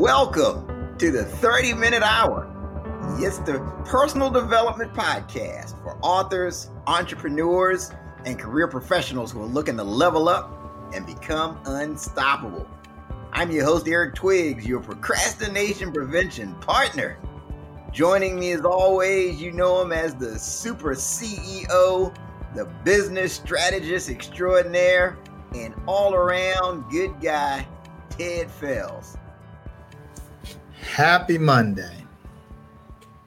Welcome to the 30 Minute Hour. It's the personal development podcast for authors, entrepreneurs, and career professionals who are looking to level up and become unstoppable. I'm your host, Eric Twiggs, your procrastination prevention partner. Joining me as always, you know him as the super CEO, the business strategist extraordinaire, and all around good guy, Ted Fells. Happy Monday.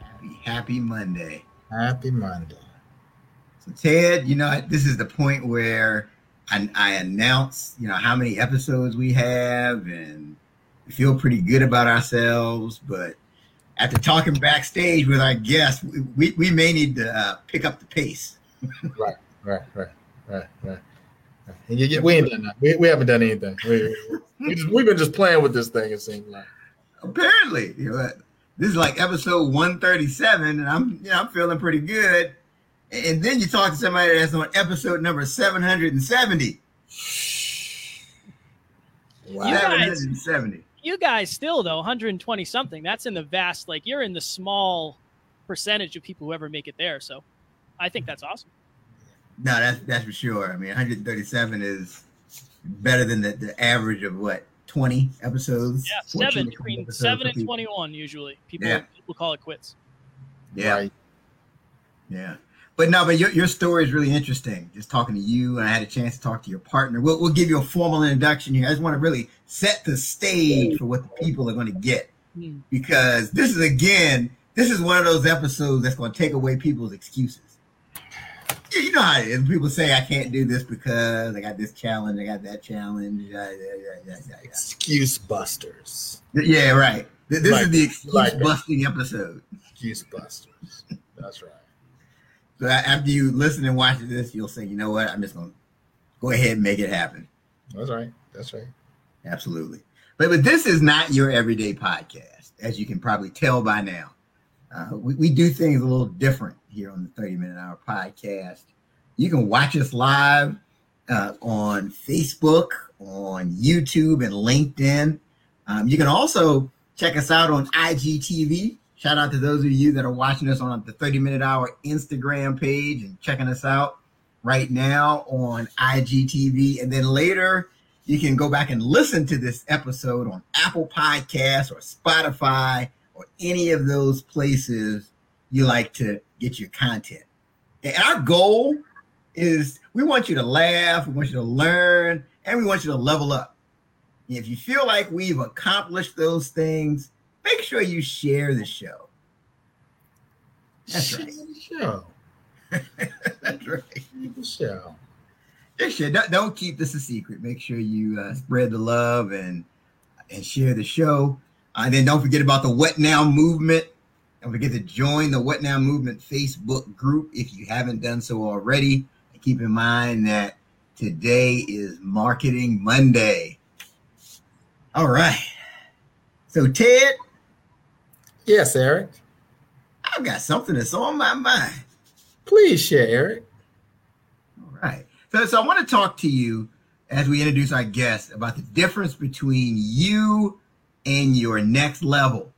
Happy, happy Monday. Happy Monday. So, Ted, you know, this is the point where I, I announce, you know, how many episodes we have and we feel pretty good about ourselves. But after talking backstage with our guests, we, we, we may need to uh, pick up the pace. right, right, right, right, right. And you, we ain't done that. We, we haven't done anything. We, we just, we've been just playing with this thing, it seems like apparently, you know, this is like episode 137, and I'm you know I'm feeling pretty good. And then you talk to somebody that's on episode number 770. Wow. You 770. Guys, you guys still though 120 something. That's in the vast like you're in the small percentage of people who ever make it there. So I think that's awesome. No, that's that's for sure. I mean, 137 is better than the, the average of what 20 episodes. Yeah, seven between seven and 21 usually. People yeah. people call it quits. Yeah. Right. Yeah. But no, but your, your story is really interesting. Just talking to you, and I had a chance to talk to your partner. We'll, we'll give you a formal introduction here. I just want to really set the stage for what the people are going to get. Hmm. Because this is, again, this is one of those episodes that's going to take away people's excuses you know how it is. People say I can't do this because I got this challenge, I got that challenge. Yeah, yeah, yeah, excuse busters. Yeah, right. This like, is the excuse like busting episode. Excuse busters. That's right. So after you listen and watch this, you'll say, you know what? I'm just gonna go ahead and make it happen. That's right. That's right. Absolutely. But but this is not your everyday podcast, as you can probably tell by now. Uh, we, we do things a little different here on the 30 Minute Hour podcast. You can watch us live uh, on Facebook, on YouTube, and LinkedIn. Um, you can also check us out on IGTV. Shout out to those of you that are watching us on the 30 Minute Hour Instagram page and checking us out right now on IGTV. And then later, you can go back and listen to this episode on Apple Podcasts or Spotify or any of those places you like to get your content. And our goal is we want you to laugh, we want you to learn, and we want you to level up. And if you feel like we've accomplished those things, make sure you share the show. That's share right. The show. That's right. Share the show. Just share. Don't, don't keep this a secret. Make sure you uh, spread the love and and share the show. Uh, and then don't forget about the What Now movement. Don't forget to join the What Now Movement Facebook group if you haven't done so already. And keep in mind that today is Marketing Monday. All right. So, Ted. Yes, Eric. I've got something that's on my mind. Please share, Eric. All right. So, so I want to talk to you as we introduce our guest about the difference between you and your next level.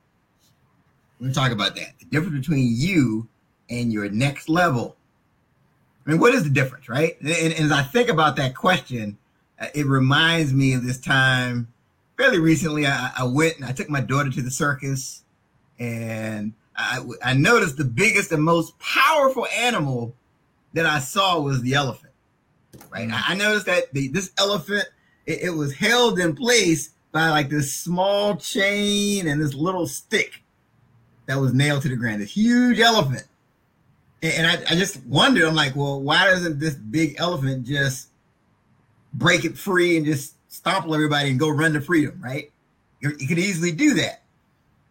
We're going to talk about that. The difference between you and your next level. I mean, what is the difference, right? And, and, as I think about that question, uh, it reminds me of this time fairly recently. I, I went and I took my daughter to the circus, and I, I noticed the biggest and most powerful animal that I saw was the elephant. Right? I, I noticed that the, this elephant it, it was held in place by like this small chain and this little stick that was nailed to the ground, this huge elephant. And, I, I just wondered, I'm like, well, why doesn't this big elephant just break it free and just stomple everybody and go run to freedom, right? You, you could easily do that.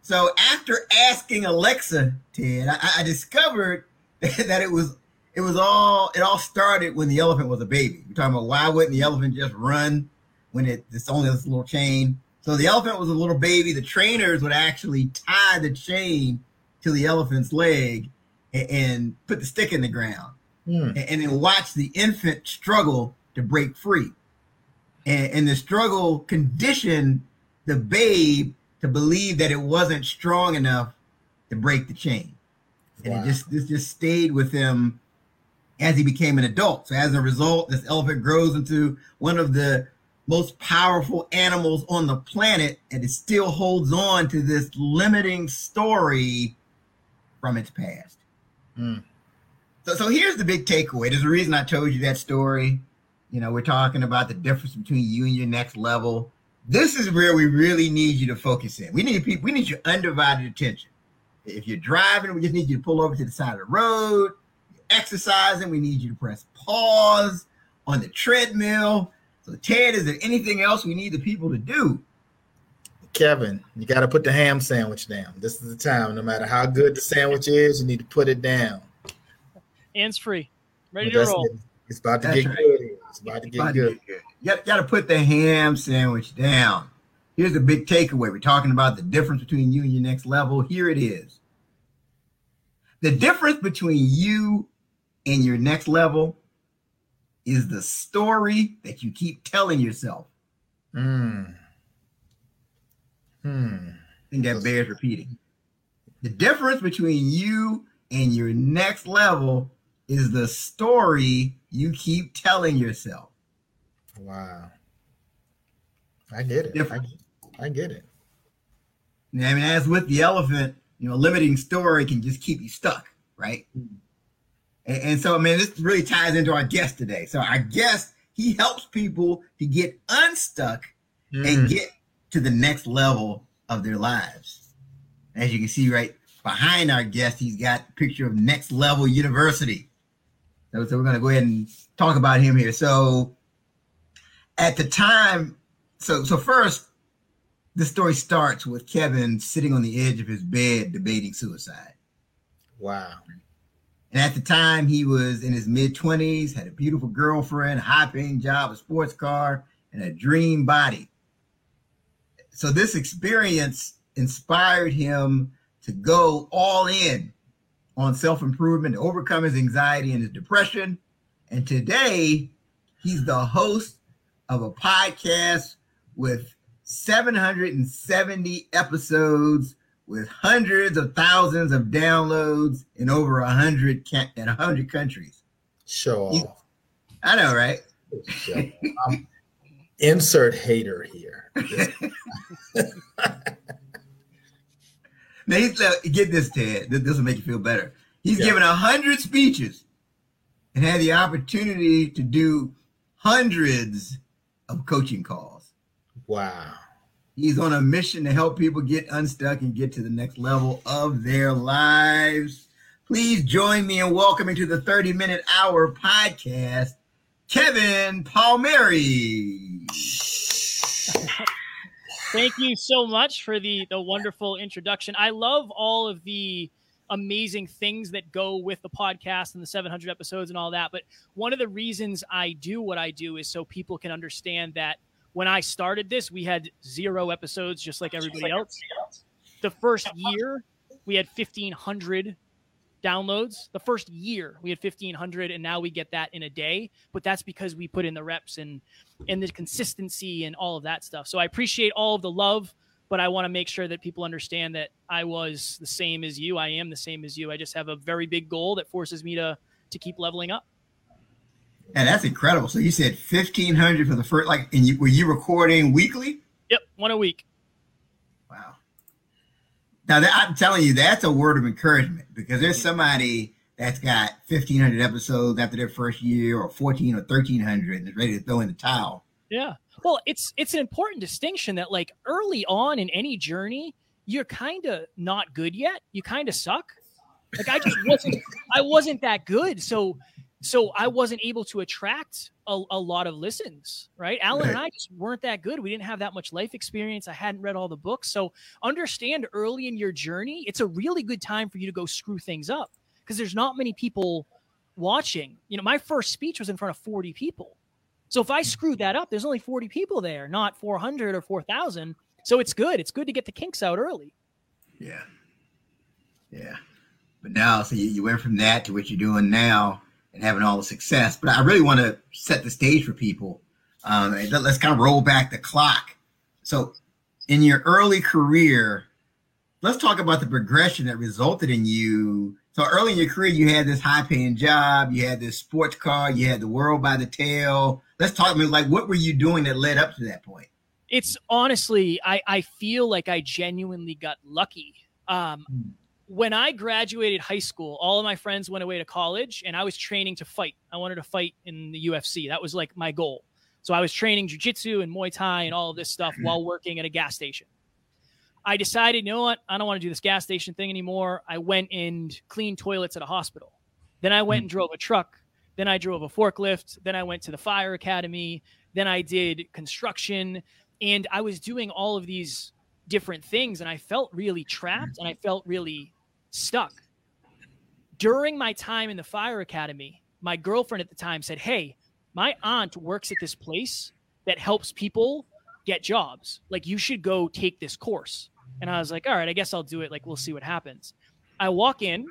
So after asking Alexa, Ted, I, I discovered that it was it was all it all started when the elephant was a baby. We're talking about why wouldn't the elephant just run when it, it's only this little chain? So the elephant was a little baby. The trainers would actually tie the chain to the elephant's leg and, and put the stick in the ground, mm. and, and, then watch the infant struggle to break free. And, and the struggle conditioned the babe to believe that it wasn't strong enough to break the chain. And wow. it just this just stayed with him as he became an adult. So as a result, this elephant grows into one of the most powerful animals on the planet, and it still holds on to this limiting story from its past. Mm. So, so here's the big takeaway. There's a reason I told you that story. You know, we're talking about the difference between you and your next level. This is where we really need you to focus in. We need people, we need your undivided attention. If you're driving, we just need you to pull over to the side of the road. You're exercising, we need you to press pause on the treadmill. So, Ted, is there anything else we need the people to do? Kevin, you got to put the ham sandwich down. This is the time. No matter how good the sandwich is, you need to put it down. Hands free, ready to roll. It. It's about to That's get right. good. It's about to get about good. To get good. You got to put the ham sandwich down. Here's the big takeaway. We're talking about the difference between you and your next level. Here it is. The difference between you and your next level is the story that you keep telling yourself. Hmm. Hmm. I think that bears repeating. The difference between you and your next level is the story you keep telling yourself. Wow. I get it. I, I, get it. I mean, as with the elephant, you know, a limiting story can just keep you stuck, right? Mm. And, and so, I mean, this really ties into our guest today. So, our guest, he helps people to get unstuck mm. and get to the next level of their lives. As you can see right behind our guest, he's got a picture of Next Level University. So, so we're going to go ahead and talk about him here. So, at the time, so so first, the story starts with Kevin sitting on the edge of his bed debating suicide. Wow. And at the time, he was in his mid 20s, had a beautiful girlfriend, a high paying job, a sports car, and a dream body. So, this experience inspired him to go all in on self improvement to overcome his anxiety and his depression. And today, he's the host of a podcast with 770 episodes with hundreds of thousands of downloads in over a hundred in a hundred countries. Show off. I know, right? Insert hater here. now he's uh, get this, Ted. This will make you feel better. He's yeah. given a hundred speeches and had the opportunity to do hundreds of coaching calls. Wow. He's on a mission to help people get unstuck and get to the next level of their lives. Please join me in welcoming to the 30 minute hour podcast, Kevin Palmieri. Thank you so much for the the wonderful introduction. I love all of the amazing things that go with the podcast and the 700 episodes and all that. But one of the reasons I do what I do is so people can understand that when I started this, we had zero episodes, just like everybody, just like else. else. The first year, we had 1,500 downloads. The first year, we had 1,500, and now we get that in a day. But that's because we put in the reps and and the consistency and all of that stuff. So I appreciate all of the love, but I want to make sure that people understand that I was the same as you. I am the same as you. I just have a very big goal that forces me to to keep leveling up. And that's incredible. So you said 1500 for the first, like, and you, were you recording weekly? Yep, one a week. Wow. Now that, I'm telling you, that's a word of encouragement because there's somebody that's got 1500 episodes after their first year or 14 or 1300 and is ready to throw in the towel. Yeah. Well, it's, it's an important distinction that like early on in any journey, you're kind of not good yet. You kind of suck. Like I just wasn't, I wasn't that good. So so I wasn't able to attract a, a lot of listens, right? Alan right. and I just weren't that good. We didn't have that much life experience. I hadn't read all the books. So understand early in your journey, it's a really good time for you to go screw things up because there's not many people watching. You know, my first speech was in front of 40 people. So if I hmm. screwed that up, there's only 40 people there, not 400 or 4,000. So it's good. It's good to get the kinks out early. Yeah. Yeah. But now, so you, you went from that to what you're doing now and having all the success. But I really want to set the stage for people. Um, let's kind of roll back the clock. So in your early career, let's talk about the progression that resulted in you. So early in your career, you had this high paying job, you had this sports car, you had the world by the tail. Let's talk about like what were you doing that led up to that point? It's honestly, I, I feel like I genuinely got lucky. Um, hmm. When I graduated high school, all of my friends went away to college and I was training to fight. I wanted to fight in the UFC. That was like my goal. So I was training jujitsu and Muay Thai and all of this stuff while working at a gas station. I decided, you know what? I don't want to do this gas station thing anymore. I went and cleaned toilets at a hospital. Then I went and mm. drove a truck. Then I drove a forklift. Then I went to the fire academy. Then I did construction. And I was doing all of these different things. And I felt really trapped and I felt really stuck. During my time in the fire academy, my girlfriend at the time said, Hey, my aunt works at this place that helps people get jobs. Like, you should go take this course. And I was like, all right, I guess I'll do it. Like, we'll see what happens. I walk in,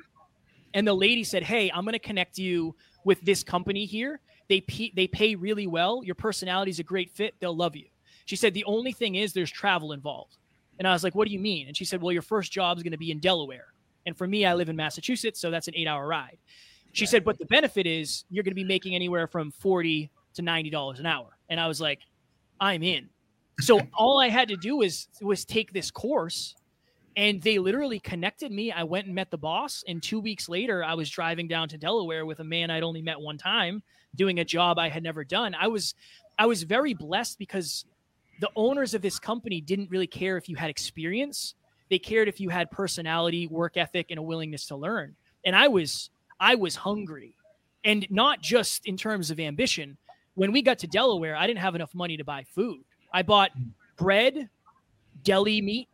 and the lady said, hey, I'm going to connect you with this company here. They pay, they pay really well. Your personality is a great fit. They'll love you. She said, the only thing is there's travel involved. And I was like, what do you mean? And she said, well, your first job is going to be in Delaware. And for me, I live in Massachusetts, so that's an eight hour ride. She said, but the benefit is you're going to be making anywhere from 40 to $90 an hour. And I was like, I'm in. So all I had to do was was take this course and they literally connected me. I went and met the boss and 2 weeks later I was driving down to Delaware with a man I'd only met one time doing a job I had never done. I was I was very blessed because the owners of this company didn't really care if you had experience. They cared if you had personality, work ethic and a willingness to learn. And I was I was hungry. And not just in terms of ambition. When we got to Delaware, I didn't have enough money to buy food. I bought hmm. bread, deli meat,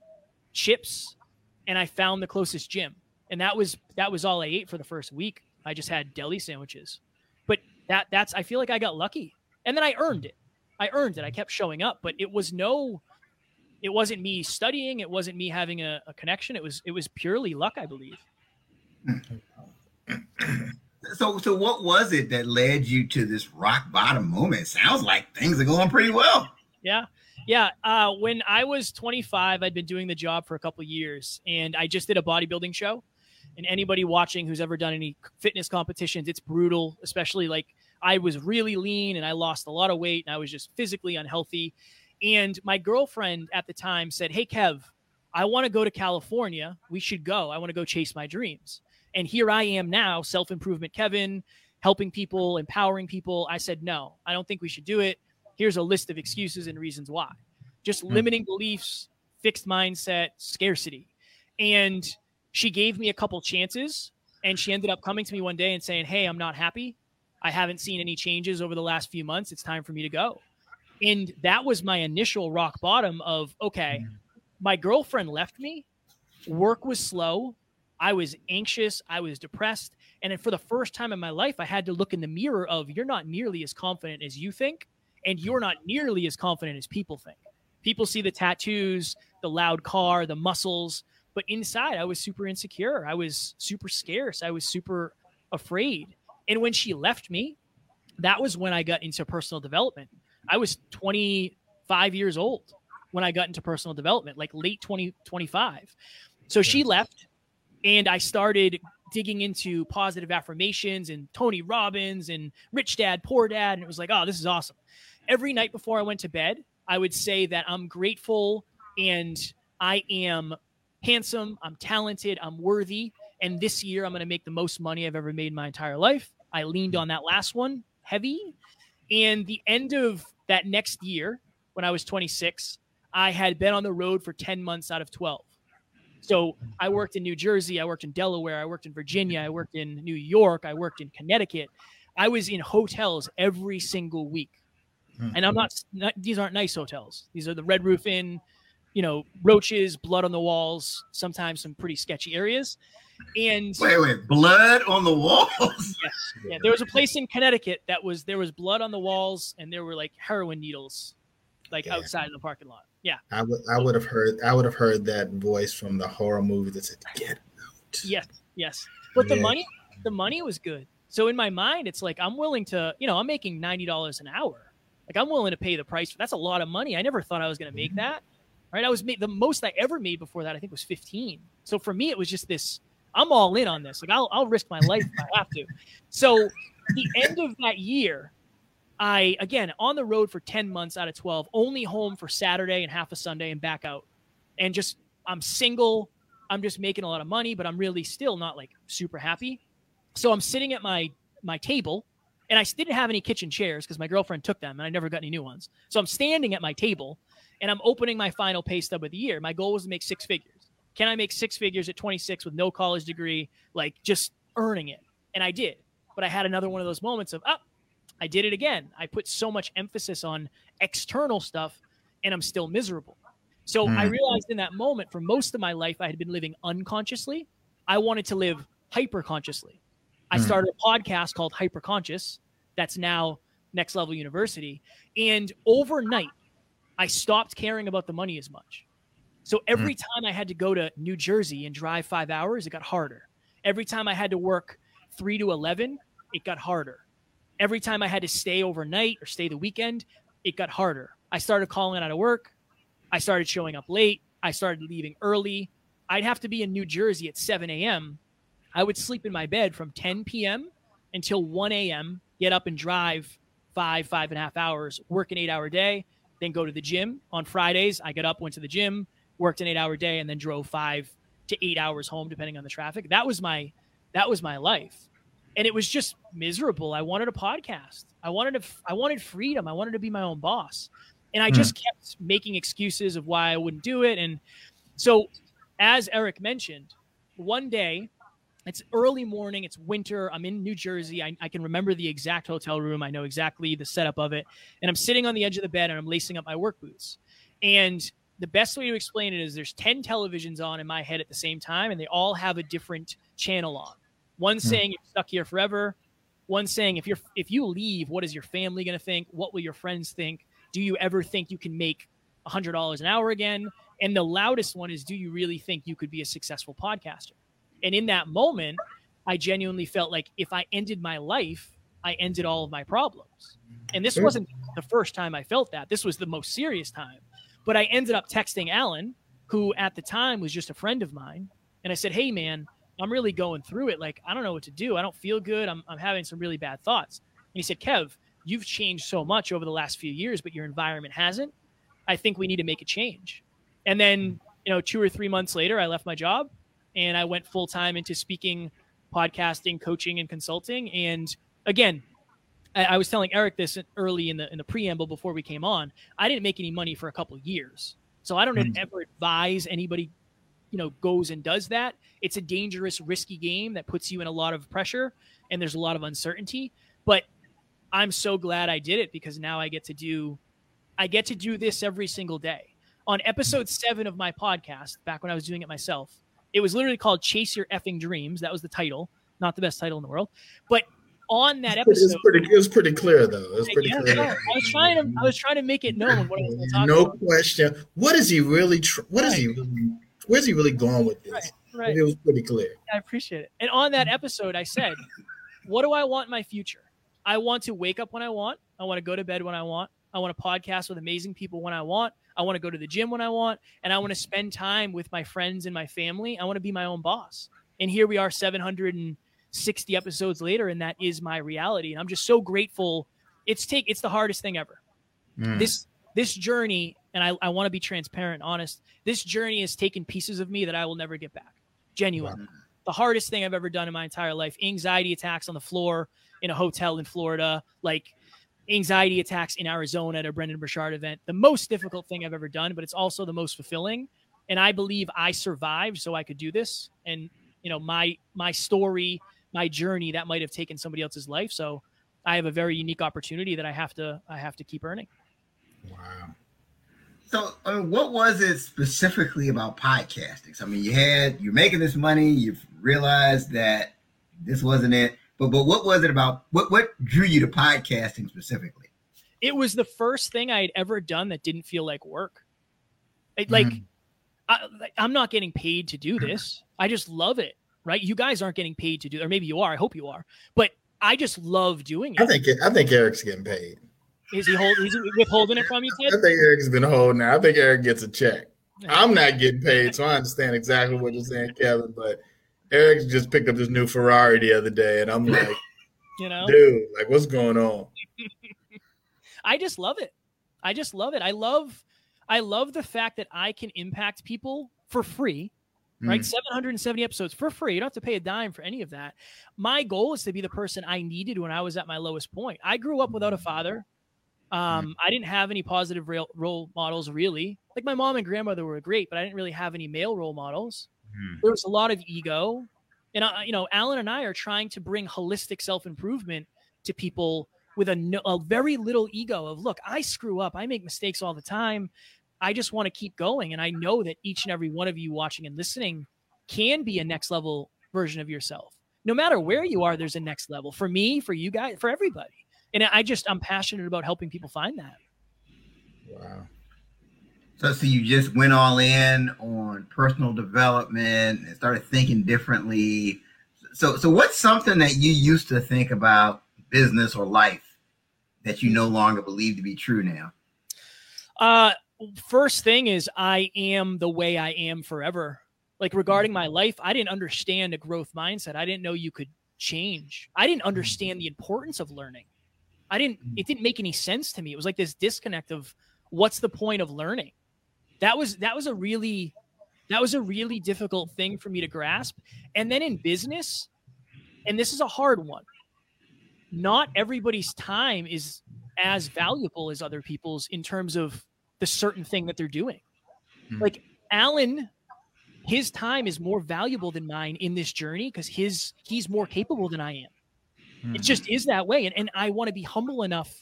chips, and I found the closest gym. And that was that was all I ate for the first week. I just had deli sandwiches. But that that's I feel like I got lucky. And then I earned it. I earned it. I kept showing up, but it was no it wasn't me studying, it wasn't me having a, a connection. It was it was purely luck, I believe. So, so what was it that led you to this rock bottom moment? Sounds like things are going pretty well. Yeah. Yeah. Uh, when I was 25, I'd been doing the job for a couple years and I just did a bodybuilding show. And anybody watching who's ever done any fitness competitions, it's brutal, especially like I was really lean and I lost a lot of weight and I was just physically unhealthy. And my girlfriend at the time said, Hey, Kev, I want to go to California. We should go. I want to go chase my dreams. And here I am now, self improvement Kevin, helping people, empowering people. I said, No, I don't think we should do it here's a list of excuses and reasons why. Just mm limiting beliefs, fixed mindset, scarcity. And she gave me a couple chances and she ended up coming to me one day and saying, Hey, I'm not happy. I haven't seen any changes over the last few months. It's time for me to go. And that was my initial rock bottom of okay, mm my girlfriend left me. Work was slow. I was anxious. I was depressed. And for the first time in my life, I had to look in the mirror of you're not nearly as confident as you think and you're not nearly as confident as people think. People see the tattoos, the loud car, the muscles, but inside I was super insecure. I was super scarce. I was super afraid. And when she left me, that was when I got into personal development. I was 25 years old when I got into personal development, like late 2025. so she left and I started digging into positive affirmations and Tony Robbins and Rich Dad, Poor Dad. And it was like, oh, this is awesome every night before I went to bed, I would say that I'm grateful and I am handsome, I'm talented, I'm worthy. And this year, I'm going to make the most money I've ever made in my entire life. I leaned hmm. on that last one heavy. And the end of that next year, when I was 26, I had been on the road for 10 months out of 12. So I worked in New Jersey, I worked in Delaware, I worked in Virginia, I worked in New York, I worked in Connecticut. I was in hotels every single week Mm-hmm. And I'm not, not, these aren't nice hotels. These are the Red Roof Inn, you know, roaches, blood on the walls, sometimes some pretty sketchy areas. And wait, wait, blood on the walls? Yes. Yeah. There was a place in Connecticut that was there was blood on the walls and there were like heroin needles like yeah. outside of the parking lot. Yeah. I would I would have heard I would have heard that voice from the horror movie that said, Get out. Yes, yes. But yeah. the money the money was good. So in my mind, it's like I'm willing to, you know, I'm making ninety dollars an hour like I'm willing to pay the price. That's a lot of money. I never thought I was going to make mm-hmm. that. right? I was made the most I ever made before that, I think was 15. So for me, it was just this I'm all in on this. Like I'll, I'll risk my life if I have to. So the end of that year, I again on the road for 10 months out of 12, only home for Saturday and half a Sunday and back out. And just I'm single. I'm just making a lot of money, but I'm really still not like super happy. So I'm sitting at my my table and I didn't have any kitchen chairs because my girlfriend took them and I never got any new ones. So I'm standing at my table and I'm opening my final pay stub of the year. My goal was to make six figures. Can I make six figures at 26 with no college degree, like just earning it? And I did. But I had another one of those moments of, oh, I did it again. I put so much emphasis on external stuff and I'm still miserable. So mm. I realized in that moment, for most of my life, I had been living unconsciously. I wanted to live hyper consciously. I mm. started a podcast called Hyper Conscious that's now Next Level University. And overnight, I stopped caring about the money as much. So every mm. time I had to go to New Jersey and drive five hours, it got harder. Every time I had to work three to 11, it got harder. Every time I had to stay overnight or stay the weekend, it got harder. I started calling out of work. I started showing up late. I started leaving early. I'd have to be in New Jersey at 7 a.m. I would sleep in my bed from 10 p.m. until 1 a.m., get up and drive five, five and a half hours, work an eight hour day, then go to the gym. On Fridays, I got up, went to the gym, worked an eight hour day and then drove five to eight hours home depending on the traffic. That was my that was my life. And it was just miserable. I wanted a podcast. I wanted to i wanted freedom. I wanted to be my own boss. And i mm. just kept making excuses of why i wouldn't do it. And so as eric mentioned one day it's early morning it's winter i'm in new jersey. I, I, can remember the exact hotel room. I know exactly the setup of it. And i'm sitting on the edge of the bed and i'm lacing up my work boots. And the best way to explain it is there's 10 televisions on in my head at the same time and they all have a different channel on. One hmm. saying you're stuck here forever one saying if you're if you leave what is your family going to think? What will your friends think? Do you ever think you can make $100 an hour again? And the loudest one is do you really think you could be a successful podcaster? And in that moment i genuinely felt like if i ended my life i ended all of my problems. And this wasn't the first time i felt that. This was the most serious time but I ended up texting Alan, who at the time was just a friend of mine. And I said, Hey, man, I'm really going through it. Like, I don't know what to do. I don't feel good. I'm, I'm having some really bad thoughts. And he said, Kev, you've changed so much over the last few years, but your environment hasn't. I think we need to make a change. And then, you know, two or three months later, I left my job and I went full time into speaking, podcasting, coaching, and consulting. And again, I was telling Eric this early in the in the preamble before we came on. I didn't make any money for a couple years, so I don't mm-hmm. ever advise anybody, you know, goes and does that. It's a dangerous, risky game that puts you in a lot of pressure and there's a lot of uncertainty. But I'm so glad I did it because now I get to do, I get to do this every single day. On episode seven of my podcast, back when I was doing it myself, it was literally called "Chase Your Effing Dreams." That was the title, not the best title in the world, but on that episode. It's pretty, it was pretty clear though. It was pretty yeah, clear. I was trying to I was trying to make it known what I was talking No about. question. What is he really? Tr- what right. is he? Where's he really going with this? Right. right. It was pretty clear. I appreciate it. And on that episode, I said, "What do I want in my future? I want to wake up when I want. I want to go to bed when I want. I want to podcast with amazing people when I want. I want to go to the gym when I want, and I want to spend time with my friends and my family. I want to be my own boss. And here we are, 700 and 60 episodes later and that is my reality. And i'm just so grateful. It's take it's the hardest thing ever. Mm. this this journey and i, I want to be transparent honest this journey has taken pieces of me that i will never get back genuine wow. the hardest thing i've ever done in my entire life anxiety attacks on the floor in a hotel in florida like anxiety attacks in arizona at a brendan Burchard event the most difficult thing i've ever done but it's also the most fulfilling. And i believe i survived so i could do this. And you know my my story my journey that might have taken somebody else's life. So I have a very unique opportunity that I have to I have to keep earning. Wow. So, I mean, what was it specifically about podcasting? So, I mean, you had you're making this money, you've realized that this wasn't it, but but what was it about? What what drew you to podcasting specifically? It was the first thing I had ever done that didn't feel like work. It, like, mm-hmm. I, I'm not getting paid to do this. I just love it right? You guys aren't getting paid to do, or maybe you are. I hope you are, but I just love doing it. I think I think Eric's getting paid. Is he holding? Is he withholding it from you? I think Eric's been holding. It. I think Eric gets a check. I'm not getting paid, so I understand exactly what you're saying, Kevin. But Eric just picked up this new Ferrari the other day, and I'm like, you know, dude, like, what's going on? I just love it. I just love it. I love, I love the fact that I can impact people for free. Right, mm. 770 episodes for free. You don't have to pay a dime for any of that. My goal is to be the person I needed when I was at my lowest point. I grew up without a father. Mm. Um, I didn't have any positive real, role models really. Like my mom and grandmother were great, but I didn't really have any male role models. Mm. There was a lot of ego, and uh, you know, Alan and I are trying to bring holistic self improvement to people with a, a very little ego of look i screw up i make mistakes all the time i just want to keep going and i know that each and every one of you watching and listening can be a next level version of yourself. No matter where you are there's a next level for me for you guys for everybody. And i just i'm passionate about helping people find that. Wow. So, so you just went all in on personal development and started thinking differently. So so what's something that you used to think about business or life that you no longer believe to be true now? Uh, first thing is I am the way I am forever. Like regarding my life, I didn't understand a growth mindset. I didn't know you could change. I didn't understand the importance of learning. I didn't mm-hmm. it didn't make any sense to me. It was like this disconnect of what's the point of learning? That was that was a really that was a really difficult thing for me to grasp. And then in business, and this is a hard one not everybody's time is as valuable as other people's in terms of the certain thing that they're doing. Mm-hmm. Like Alan, his time is more valuable than mine in this journey because his he's more capable than I am. Mm-hmm. It just is that way. And, and I want to be humble enough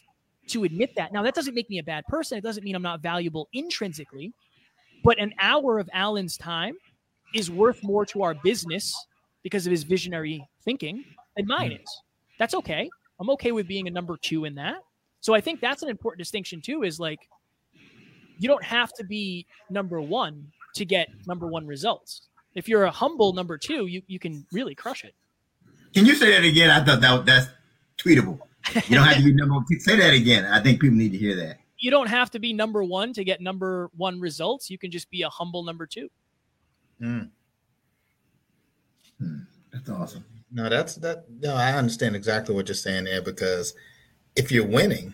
to admit that. Now, that doesn't make me a bad person. It doesn't mean I'm not valuable intrinsically, but an hour of Alan's time is worth more to our business because of his visionary thinking than mine mm-hmm. is. That's okay. I'm okay with being a number two in that. So I think that's an important distinction too. Is like you don't have to be number one to get number one results. If you're a humble number two, you you can really crush it. Can you say that again? I thought that that's tweetable. You don't have to be number one. Say that again. I think people need to hear that. You don't have to be number one to get number one results. You can just be a humble number two. Mm. Hmm. That's awesome. No, that's that. No, I understand exactly what you're saying there because if you're winning,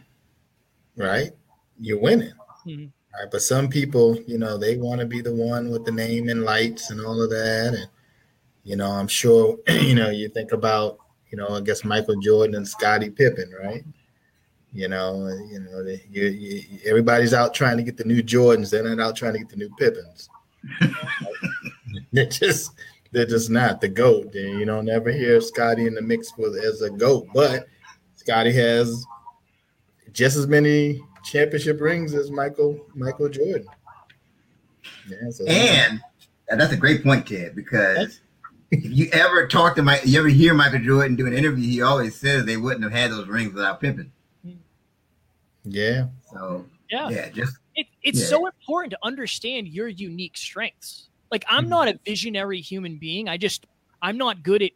right, you're winning. Mm-hmm. Right, but some people, you know, they want to be the one with the name and lights and all of that, and you know, I'm sure, you know, you think about, you know, I guess Michael Jordan and Scottie Pippen, right? You know, you know, you, you, everybody's out trying to get the new Jordans. They're not out trying to get the new Pippins. they're just they're just not the goat. You don't ever hear Scottie in the mix with as a goat, but Scottie has just as many championship rings as Michael Michael Jordan. Yeah, so and that's a great point, Ted, because if you ever talk to Mike, you ever hear Michael Jordan do an interview, he always says they wouldn't have had those rings without Pippen. Yeah. So yeah, yeah, just it, it's yeah. so important to understand your unique strengths. Like I'm mm-hmm. not a visionary human being. I just I'm not good at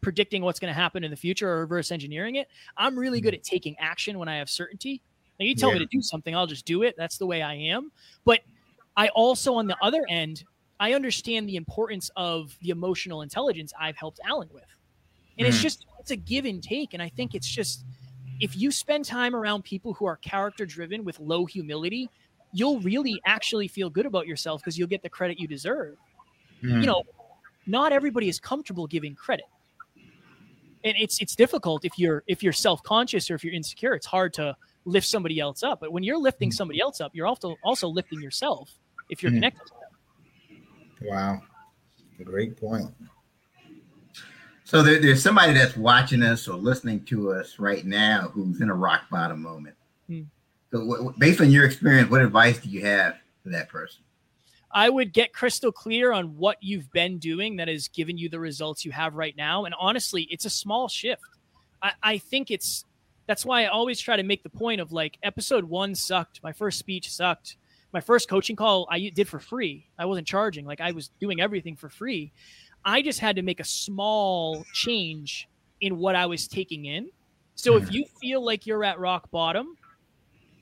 predicting what's going to happen in the future or reverse engineering it. I'm really good mm-hmm. at taking action when I have certainty. Now you tell yeah. me to do something, I'll just do it. That's the way I am. But I also on the other end, I understand the importance of the emotional intelligence I've helped Alan with. And mm. it's just it's a give and take and I think it's just if you spend time around people who are character driven with low humility, you'll really actually feel good about yourself because you'll get the credit you deserve. Mm. You know, not everybody is comfortable giving credit. And it's it's difficult if you're if you're self-conscious or if you're insecure, it's hard to lift somebody else up. But when you're lifting hmm. somebody else up, you're also also lifting yourself if you're mm. connected to them. Wow. Great point. So there, there's somebody that's watching us or listening to us right now who's in a rock bottom moment. Mm. So, based on your experience, what advice do you have for that person? I would get crystal clear on what you've been doing that has given you the results you have right now. And honestly, it's a small shift. I, I think it's that's why I always try to make the point of like episode one sucked. My first speech sucked. My first coaching call I did for free. I wasn't charging. Like I was doing everything for free. I just had to make a small change in what I was taking in. So if hmm. you feel like you're at rock bottom,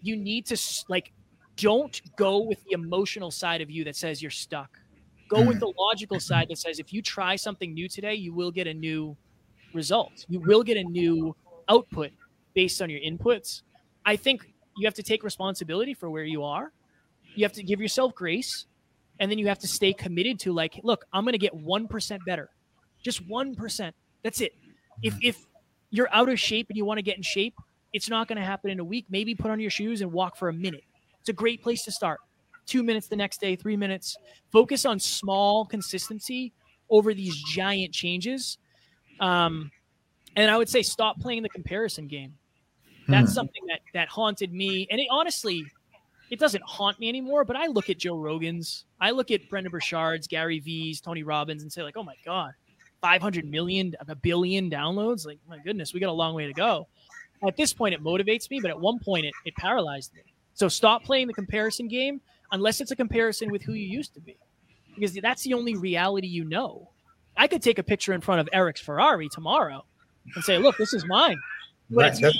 you need to like don't go with the emotional side of you that says you're stuck. Go with the logical side that says if you try something new today, you will get a new result. You will get a new output based on your inputs. I think you have to take responsibility for where you are. You have to give yourself grace. And then you have to stay committed to like, look, I'm going to get 1% better. Just 1%. That's it. If, if you're out of shape and you want to get in shape, it's not going to happen in a week. Maybe put on your shoes and walk for a minute. It's a great place to start. Two minutes the next day, three minutes. Focus on small consistency over these giant changes. Um, and I would say stop playing the comparison game. That's hmm. something that that haunted me, and it honestly, it doesn't haunt me anymore. But I look at Joe Rogan's, I look at Brendon Burchard's, Gary V's, Tony Robbins, and say like, oh my god, 500 million, a billion downloads. Like my goodness, we got a long way to go. At this point, it motivates me, but at one point, it, it paralyzed me. So stop playing the comparison game unless it's a comparison with who you used to be, because that's the only reality you know. I could take a picture in front of Eric's Ferrari tomorrow and say, "Look, this is mine." But right. That's,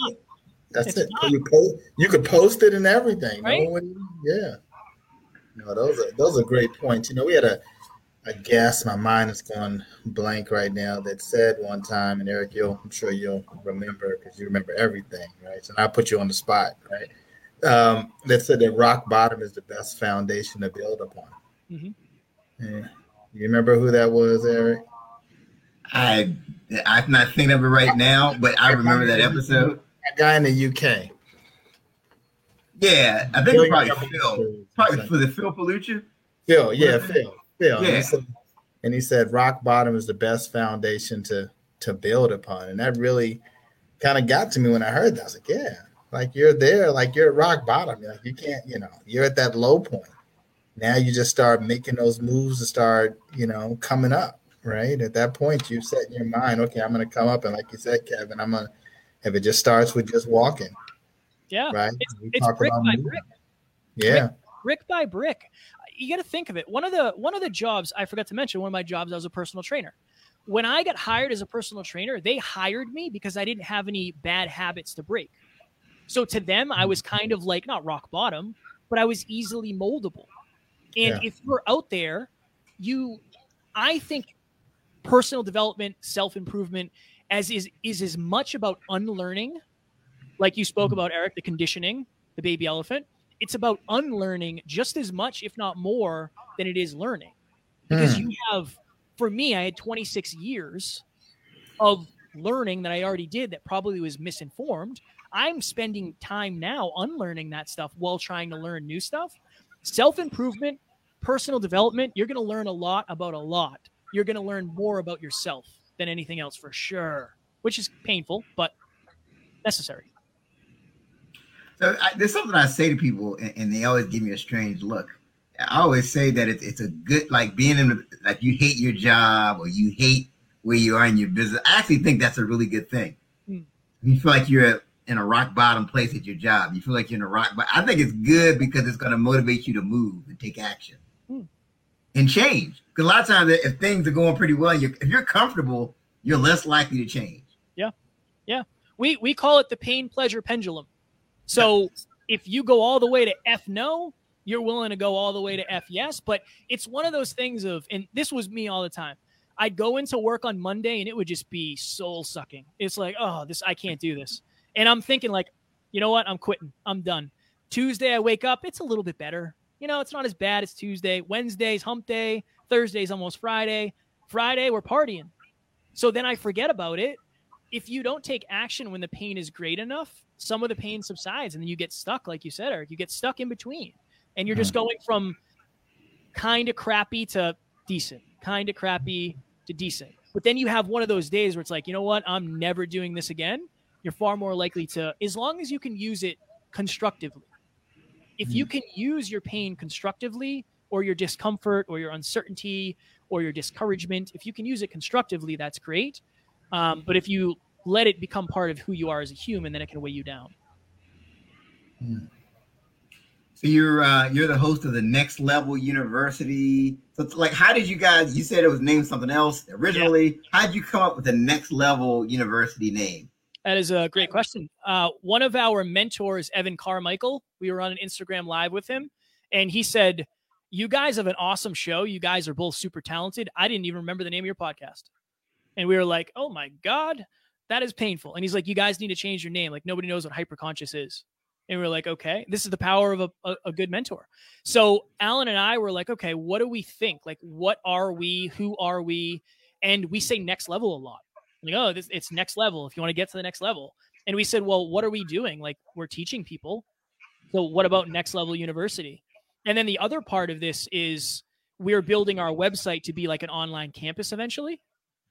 that's it's it. You, post, you could post it and everything. Right? No one, yeah. No, those are those are great points. You know, we had a a guest. My mind is going blank right now. That said one time, and Eric, you'll I'm sure you'll remember because you remember everything, right? So I put you on the spot, right? Um, that said that rock bottom is the best foundation to build upon. Mm-hmm. Yeah. You remember who that was, Eric? I I'm not thinking of it right now, but I remember that episode. That guy in the UK. Yeah, I think it was probably Phil. Probably for the Phil Palucci. Phil, yeah, Phil, Phil. Yeah. And he, said, and he said rock bottom is the best foundation to to build upon, and that really kind of got to me when I heard that. I was like, yeah, like you're there, like you're at rock bottom. Like you can't, you know, you're at that low point. Now you just start making those moves to start, you know, coming up right? At that point, you set in your mind, okay, I'm going to come up, and like you said, Kevin, I'm going to. If it just starts with just walking, yeah, right. It's, it's brick by brick. Yeah, brick, brick by brick. You got to think of it. One of the one of the jobs I forgot to mention. One of my jobs, I was a personal trainer. When I got hired as a personal trainer, they hired me because I didn't have any bad habits to break. So to them, I was mm-hmm. kind of like not rock bottom, but I was easily moldable. And yeah. if you're out there, you, I think personal development, self improvement, as is is as much about unlearning, like you spoke about, Eric, the conditioning, the baby elephant. It's about unlearning just as much, if not more, than it is learning. Because mm. you have, for me, I had 26 years of learning that I already did that probably was misinformed. I'm spending time now unlearning that stuff while trying to learn new stuff. Self improvement, personal development, you're going to learn a lot about a lot you're going to learn more about yourself than anything else for sure, which is painful, but necessary. So I, there's something I say to people, and, and, they always give me a strange look. I always say that it, it's a good, like being in, the, like you hate your job or you hate where you are in your business. I actually think that's a really good thing. Hmm. You feel like you're in a rock bottom place at your job. You feel like you're in a rock, but I think it's good because it's going to motivate you to move and take action. And change. Because a lot of times, if things are going pretty well, you're, if you're comfortable, you're less likely to change. Yeah, yeah. We we call it the pain pleasure pendulum. So if you go all the way to F no, you're willing to go all the way to F yes. But it's one of those things of, and this was me all the time. I'd go into work on Monday and it would just be soul sucking. It's like, oh, this I can't do this. And I'm thinking like, you know what? I'm quitting. I'm done. Tuesday I wake up, it's a little bit better. You know, it's not as bad as Tuesday. Wednesday's hump day. Thursday's almost Friday. Friday, we're partying. So then I forget about it. If you don't take action when the pain is great enough, some of the pain subsides and then you get stuck, like you said, Eric. You get stuck in between. And you're just mm-hmm. going from kind of crappy to decent, kind of crappy to decent. But then you have one of those days where it's like, you know what? I'm never doing this again. You're far more likely to, as long as you can use it constructively. If you mm. can use your pain constructively, or your discomfort or your uncertainty or your discouragement, if you can use it constructively, that's great. Um, but if you let it become part of who you are as a human, then it can weigh you down. Hmm. So you're uh, you're the host of the Next Level University. So like, how did you guys? You said it was named something else originally. Yeah. How did you come up with the Next Level University name? That is a great question. Uh, one of our mentors, Evan Carmichael, we were on an Instagram live with him, and he said, You guys have an awesome show. You guys are both super talented. I didn't even remember the name of your podcast. And we were like, Oh my God, that is painful. And he's like, You guys need to change your name. Like, nobody knows what hyperconscious is. And we are like, Okay, this is the power of a, a, a good mentor. So Alan and I were like, Okay, what do we think? Like, what are we? Who are we? And we say next level a lot like, oh, this it's next level. If you want to get to the next level, and we said, well, what are we doing? Like, we're teaching people. So what about next level university? And then the other part of this is we're building our website to be like an online campus eventually.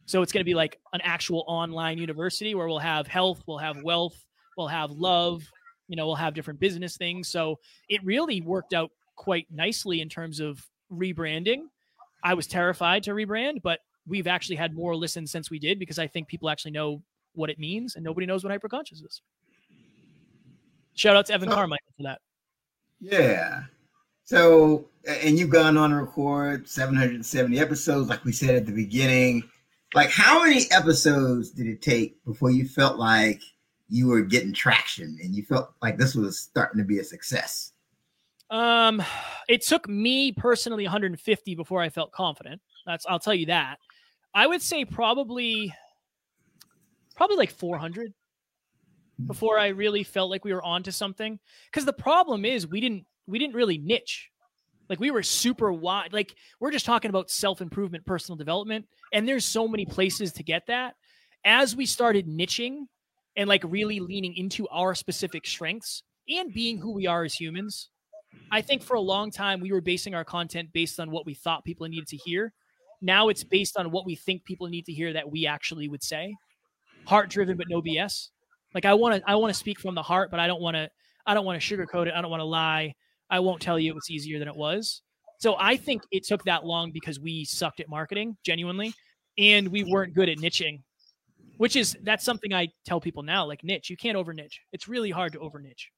So it's going to be like an actual online university where we'll have health, we'll have wealth, we'll have love, you know, we'll have different business things. So it really worked out quite nicely in terms of rebranding. I was terrified to rebrand, but we've actually had more listens since we did because I think people actually know what it means and nobody knows what hyperconscious is. Shout out to Evan Carmichael for that. Yeah. So, and you've gone on to record 770 episodes, like we said at the beginning. Like, how many episodes did it take before you felt like you were getting traction and you felt like this was starting to be a success? Um, it took me personally 150 before I felt confident. That's I'll tell you that. I would say probably probably like 400 before I really felt like we were onto something. Because the problem is we didn't we didn't really niche. Like we were super wide. Like we're just talking about self improvement, personal development, and there's so many places to get that. As we started niching and like really leaning into our specific strengths and being who we are as humans, I think for a long time we were basing our content based on what we thought people needed to hear now it's based on what we think people need to hear that we actually would say. Heart driven, but no BS. Like I want to, I want to speak from the heart, but I don't want to, I don't want to sugarcoat it. I don't want to lie. I won't tell you it was easier than it was. So I think it took that long because we sucked at marketing genuinely, and we weren't good at niching, which is that's something I tell people now. Like niche, you can't over niche. It's really hard to over niche.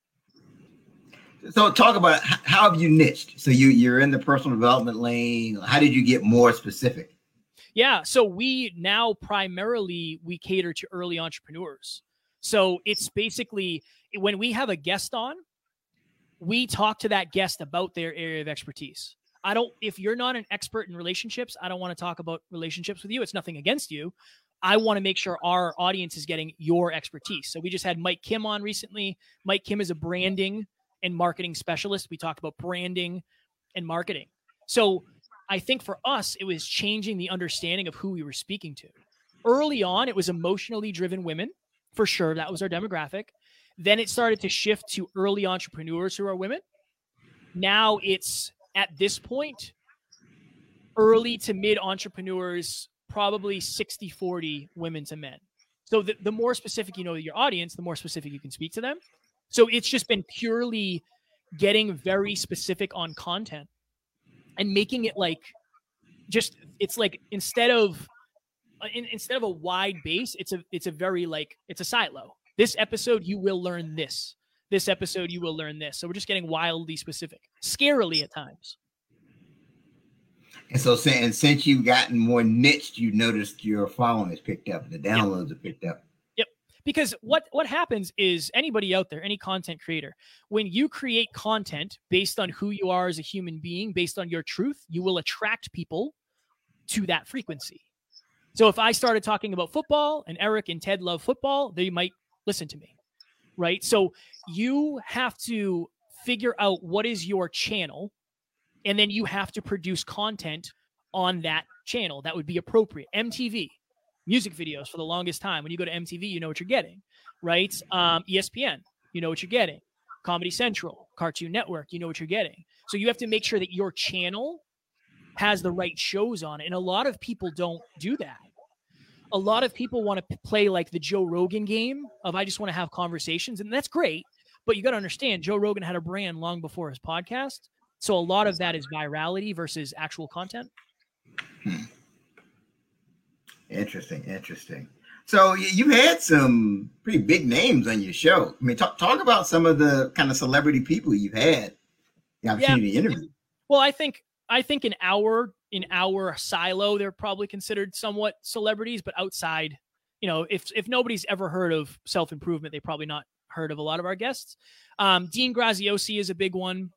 So talk about how have you niched? So you you're in the personal development lane. How did you get more specific? Yeah, so we now primarily we cater to early entrepreneurs. So it's basically when we have a guest on, we talk to that guest about their area of expertise. I don't if you're not an expert in relationships, I don't want to talk about relationships with you. It's nothing against you. I want to make sure our audience is getting your expertise. So we just had Mike Kim on recently. Mike Kim is a branding and marketing specialist. We talked about branding and marketing. So I think for us, it was changing the understanding of who we were speaking to. Early on, it was emotionally driven women, for sure. That was our demographic. Then it started to shift to early entrepreneurs who are women. Now it's at this point, early to mid entrepreneurs, probably 60 40 women to men. So the, the more specific you know your audience, the more specific you can speak to them. So it's just been purely getting very specific on content and making it like just it's like instead of uh, in, instead of a wide base, it's a it's a very like it's a silo. This episode you will learn this. This episode you will learn this. So we're just getting wildly specific, scarily at times. And so, and since you've gotten more niched, you noticed your following has picked up, the downloads have picked up because what what happens is anybody out there any content creator when you create content based on who you are as a human being based on your truth you will attract people to that frequency. So if i started talking about football and eric and ted love football they might listen to me right? So you have to figure out what is your channel and then you have to produce content on that channel that would be appropriate. Mtv music videos for the longest time. When you go to MTV, you know what you're getting, right? Um, ESPN, you know what you're getting. Comedy Central, Cartoon Network, you know what you're getting. So you have to make sure that your channel has the right shows on it. And a lot of people don't do that. A lot of people want to play like the Joe Rogan game of I just want to have conversations, and that's great. But you got to understand, Joe Rogan had a brand long before his podcast. So a lot of that is virality versus actual content. Interesting, interesting. So you've had some pretty big names on your show. I mean, talk talk about some of the kind of celebrity people you've had the opportunity yeah. to interview. Well, I think I think in our in our silo, they're probably considered somewhat celebrities, but outside, you know, if if nobody's ever heard of self improvement, they probably not heard of a lot of our guests. Um, Dean Graziosi is a big one.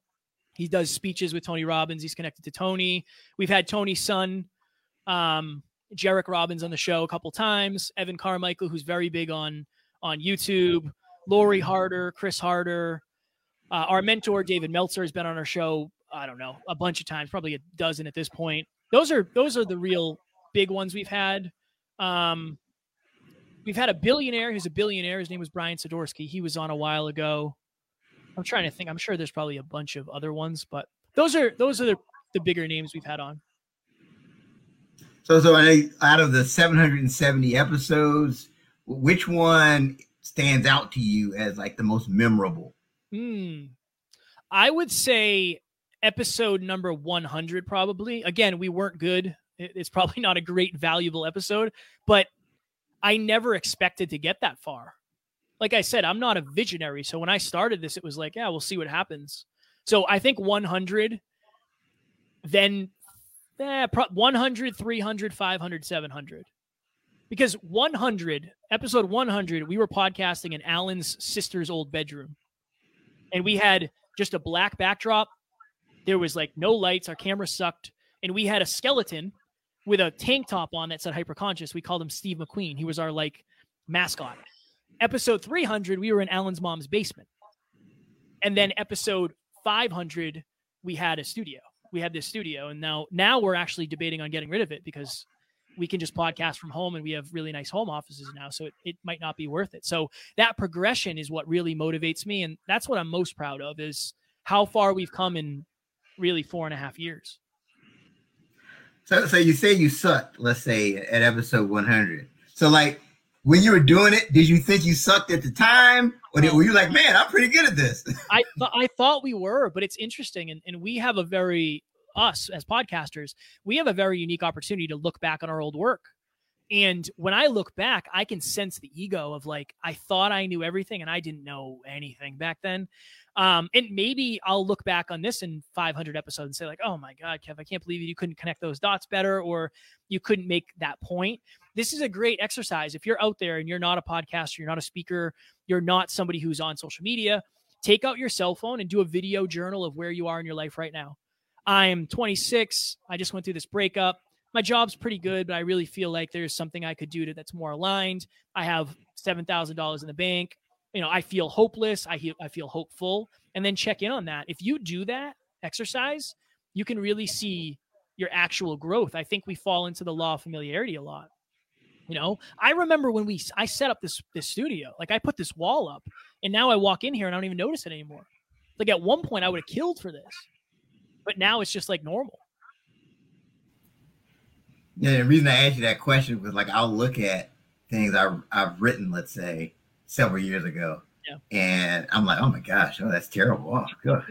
He does speeches with Tony Robbins. He's connected to Tony. We've had Tony's son, um, Jairek Robbins, on the show a couple times. Evan Carmichael, who's very big on on YouTube. Lori Harder, Chris Harder. Uh, our mentor David Meltzer has been on our show. I don't know a bunch of times, probably a dozen at this point. Those are those are the real big ones we've had. Um, we've had a billionaire who's a billionaire. His name was Brian Sadorsky. He was on a while ago. I'm trying to think. I'm sure there's probably a bunch of other ones, but those are those are the, the bigger names we've had on. So, so out of the 770 episodes, which one stands out to you as like the most memorable? Hmm. I would say episode number 100, probably. Again, we weren't good. It's probably not a great, valuable episode, but I never expected to get that far like I said, I'm not a visionary. So when I started this, it was like, yeah, we'll see what happens. So I think 100, then eh, 100, 300, 500, 700. Because 100, episode 100, we were podcasting in Alan's sister's old bedroom. And we had just a black backdrop. There was like no lights. Our camera sucked. And we had a skeleton with a tank top on that said hyperconscious. We called him Steve McQueen. He was our like mascot episode 300, we were in Alan's mom's basement. And then episode 500, we had a studio. We had this studio. And now, now we're actually debating on getting rid of it because we can just podcast from home and we have really nice home offices now. So it, it might not be worth it. So that progression is what really motivates me. And that's what I'm most proud of is how far we've come in really four and a half years. So, so you say you sucked, let's say at episode 100. So like when you were doing it, did you think you sucked at the time, or did, were you like, man, I'm pretty good at this? I th- I thought we were, but it's interesting, and, and we have a very us as podcasters, we have a very unique opportunity to look back on our old work. And when I look back, I can sense the ego of like, I thought I knew everything and I didn't know anything back then. Um, and maybe I'll look back on this in 500 episodes and say, like, oh my God, Kev, I can't believe you couldn't connect those dots better or you couldn't make that point. This is a great exercise. If you're out there and you're not a podcaster, you're not a speaker, you're not somebody who's on social media, take out your cell phone and do a video journal of where you are in your life right now. I'm 26. I just went through this breakup. My job's pretty good, but I really feel like there's something I could do to, that's more aligned. I have $7,000 in the bank you know, I feel hopeless, I feel I feel hopeful, and then check in on that. If you do that exercise, you can really see your actual growth. I think we fall into the law of familiarity a lot. You know, I remember when we I set up this this studio, like I put this wall up, and now I walk in here and I don't even notice it anymore. Like at one point I would have killed for this, but now it's just like normal. Yeah, the reason I asked you that question was like I'll look at things I've, I've written, let's say, several years ago. Yeah. And I'm like, oh my gosh, oh, that's terrible. Oh, gosh.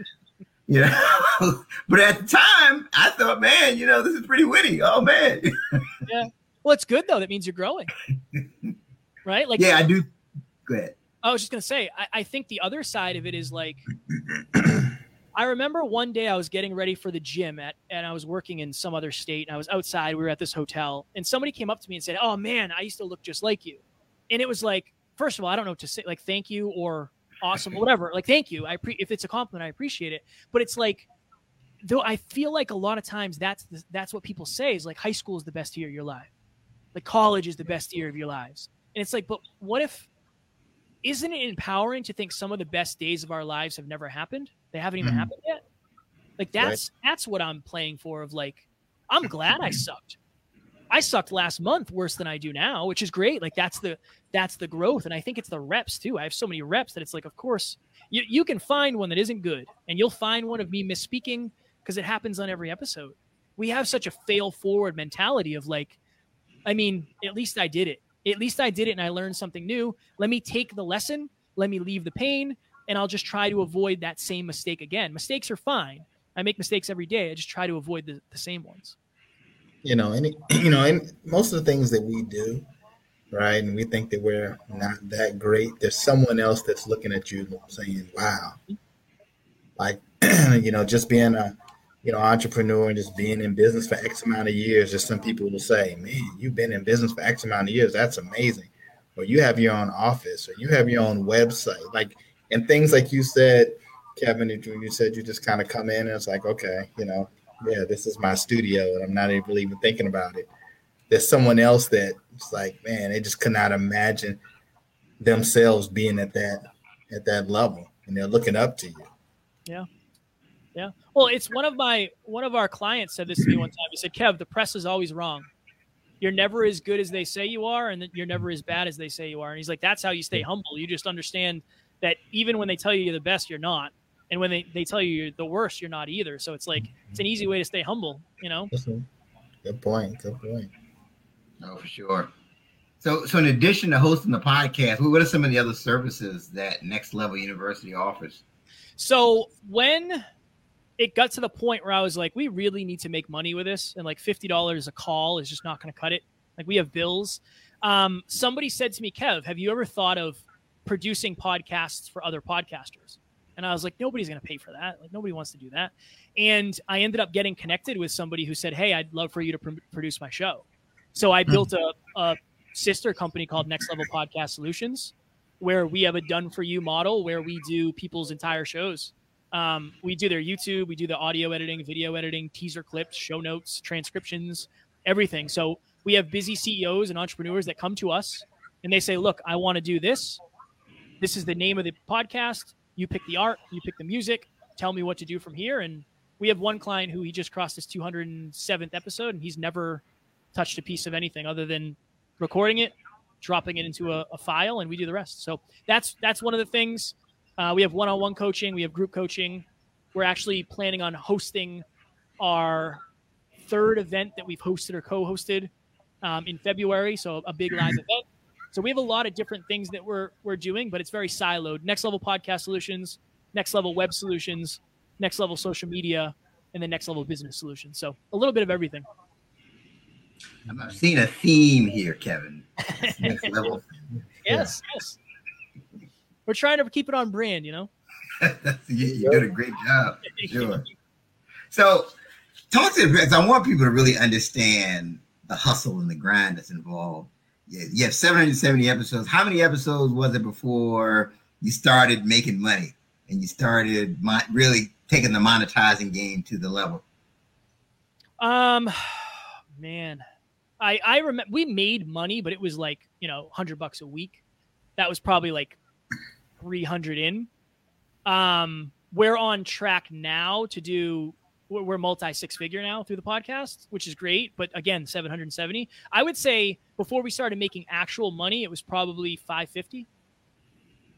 You know, but at the time, I thought, man, you know, this is pretty witty. Oh man. yeah. Well, it's good though. That means you're growing. right? Like Yeah, I do. Go ahead. I was just gonna say, I, I think the other side of it is like I remember one day I was getting ready for the gym at and I was working in some other state and I was outside, we were at this hotel, and somebody came up to me and said, Oh man, I used to look just like you. And it was like, first of all, I don't know what to say like thank you or awesome or whatever. Like thank you. I pre- if it's a compliment, I appreciate it. But it's like though I feel like a lot of times that's the, that's what people say is like high school is the best year of your life. Like college is the best year of your lives. And it's like, but what if isn't it empowering to think some of the best days of our lives have never happened? They haven't even mm-hmm. happened yet. Like that's right. that's what I'm playing for of like I'm glad I sucked. I sucked last month worse than I do now, which is great. Like that's the that's the growth, and I think it's the reps too. I have so many reps that it's like, of course, you you can find one that isn't good, and you'll find one of me misspeaking because it happens on every episode. We have such a fail forward mentality of like, I mean, at least I did it. At least I did it, and I learned something new. Let me take the lesson. Let me leave the pain, and I'll just try to avoid that same mistake again. Mistakes are fine. I make mistakes every day. I just try to avoid the, the same ones you know, any you know, and most of the things that we do, right, and we think that we're not that great. There's someone else that's looking at you saying, "Wow," like you know, just being a you know entrepreneur and just being in business for X amount of years. Just some people will say, "Man, you've been in business for X amount of years. That's amazing." or you have your own office, or you have your own website, like and things like you said, Kevin, you said you just kind of come in and it's like, okay, you know, yeah, this is my studio, and I'm not even really even thinking about it. There's someone else that it's like, man, they just could not imagine themselves being at that at that level, and they're looking up to you. Yeah. Yeah. Well, it's one of my one of our clients said this to me one time. He said, "Kev, the press is always wrong. You're never as good as they say you are, and you're never as bad as they say you are." And he's like, "That's how you stay humble. You just understand that even when they tell you you're the best, you're not, and when they, they tell you you're the worst, you're not either. So it's like it's an easy way to stay humble. You know." Mm-hmm. Good point. Good point. Oh, for sure. So, so in addition to hosting the podcast, what are some of the other services that Next Level University offers? So when it got to the point where I was like, we really need to make money with this, and like fifty dollars a call is just not going to cut it. Like we have bills. Um, somebody said to me, Kev, have you ever thought of producing podcasts for other podcasters? And I was like, nobody's going to pay for that. Like nobody wants to do that. And I ended up getting connected with somebody who said, hey, I'd love for you to pr- produce my show. So I built a, a sister company called Next Level Podcast Solutions, where we have a done for you model where we do people's entire shows um, we do their YouTube, we do the audio editing, video editing, teaser clips, show notes, transcriptions, everything. So we have busy CEOs and entrepreneurs that come to us and they say, Look, I want to do this. This is the name of the podcast. You pick the art, you pick the music, tell me what to do from here. And we have one client who he just crossed his 207th episode and he's never touched a piece of anything other than recording it, dropping it into a, a file, and we do the rest. So that's that's one of the things uh, we have one-on-one coaching. We have group coaching. We're actually planning on hosting our third event that we've hosted or co-hosted um, in February. So a big live event. So we have a lot of different things that we're we're doing, but it's very siloed. Next level podcast solutions, next level web solutions, next level social media, and then next level business solutions. So a little bit of everything. I'm seeing a theme here, Kevin. Next level. yes, yeah. yes we're trying to keep it on brand, you know. you, you did a great job. Sure. So, talk to because I want people to really understand the hustle and the grind that's involved. Yeah, you have 770 episodes. How many episodes was it before you started making money and you started really taking the monetizing game to the level? Um, man, I I remember we made money, but it was like you know 100 bucks a week. That was probably like 300 in. Um, we're on track now to do we're multi six figure now through the podcast, which is great. But again, 770. I would say before we started making actual money, it was probably 550.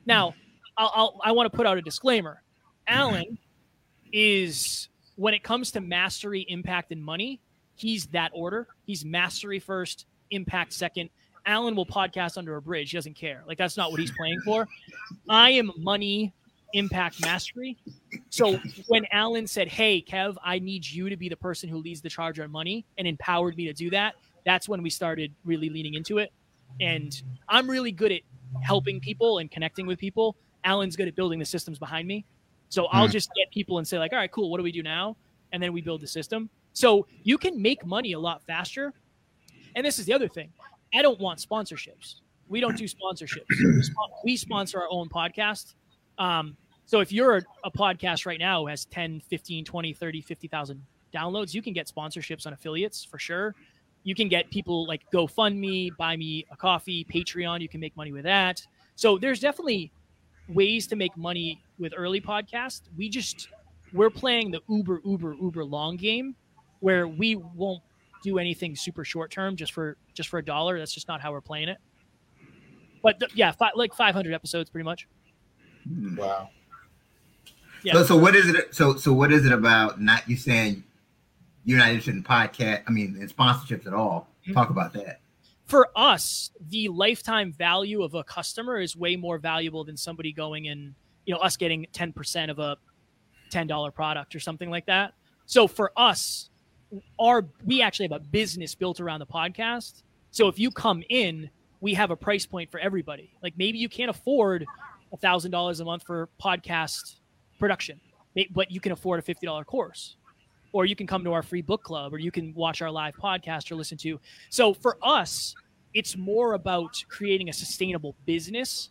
Now, I'll, I'll i want to put out a disclaimer. Alan is when it comes to mastery, impact, and money, he's that order. He's mastery first, impact second, Alan will podcast under a bridge. He doesn't care. Like that's not what he's playing for. I am money impact mastery. So when Alan said, "Hey, Kev, I need you to be the person who leads the charge on money," and empowered me to do that, that's when we started really leaning into it. And I'm really good at helping people and connecting with people. Alan's good at building the systems behind me. So I'll hmm. just get people and say like, "All right, cool. What do we do now?" And then we build the system. So you can make money a lot faster. And this is the other thing. I don't want sponsorships. We don't do sponsorships. We sponsor our own podcast. Um, so if you're a, a, podcast right now who has 10, 15, 20, 30, 50,000 downloads, you can get sponsorships on affiliates for sure. You can get people like GoFundMe, buy me a coffee, Patreon. You can make money with that. So there's definitely ways to make money with early podcast. We just, we're playing the uber, uber, uber long game where we won't do anything super short term just for just for a dollar. That's just not how we're playing it. But th- yeah, fi- like 500 episodes, pretty much. Hmm. Wow. Yeah. So, so what is it? So, so what is it about not you saying you're not interested in podcast? I mean, in sponsorships at all? Mm-hmm. Talk about that. For us, the lifetime value of a customer is way more valuable than somebody going and you know us getting 10% of a $10 product or something like that. So for us, our we actually have a business built around the podcast. So if you come in, we have a price point for everybody. Like maybe you can't afford a thousand dollars a month for podcast production, but you can afford a fifty dollar course, or you can come to our free book club, or you can watch our live podcast or listen to. So for us, it's more about creating a sustainable business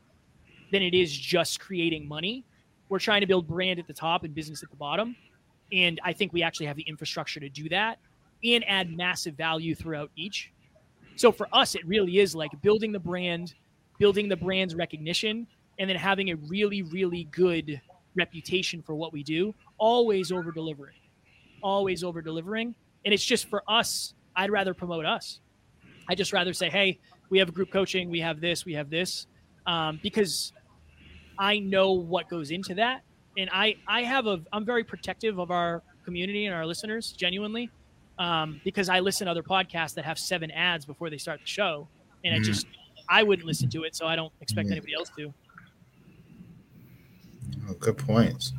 than it is just creating money. We're trying to build brand at the top and business at the bottom. And I think we actually have the infrastructure to do that and add massive value throughout each. So for us, it really is like building the brand, building the brand's recognition, and then having a really, really good reputation for what we do, always over delivering, always over delivering. And it's just for us, I'd rather promote us. I just rather say, hey, we have group coaching, we have this, we have this, um, because I know what goes into that, and I I have a I'm very protective of our community and our listeners, genuinely, um, because I listen to other podcasts that have seven ads before they start the show, and mm-hmm. I just I wouldn't listen to it, so I don't expect mm-hmm. anybody else to. Oh, good points.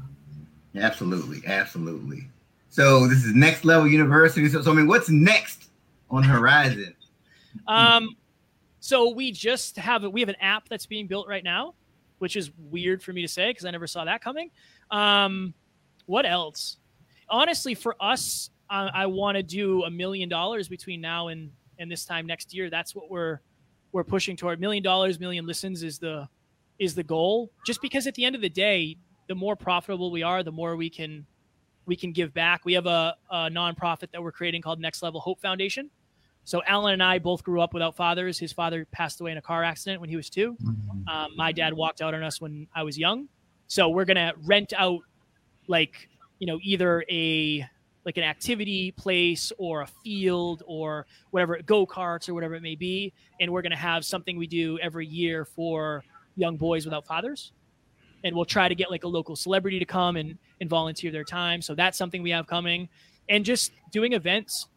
Absolutely, absolutely. So this is next level university. So, so I mean, what's next on horizon? Um, so we just have a, we have an app that's being built right now, which is weird for me to say because I never saw that coming. Um, what else? Honestly, for us, I, I want to do a million dollars between now and and this time next year. That's what we're we're pushing toward. Million dollars, million listens is the is the goal. Just because at the end of the day, the more profitable we are, the more we can we can give back. We have a, a nonprofit that we're creating called Next Level Hope Foundation. So Alan and I both grew up without fathers. His father passed away in a car accident when he was 2 mm-hmm. um, my dad walked out on us when I was young. So we're gonna rent out like you know either a like an activity place or a field or whatever go karts or whatever it may be, and we're gonna have something we do every year for young boys without fathers and we'll try to get like a local celebrity to come and, and volunteer their time so that's something we have coming and just doing events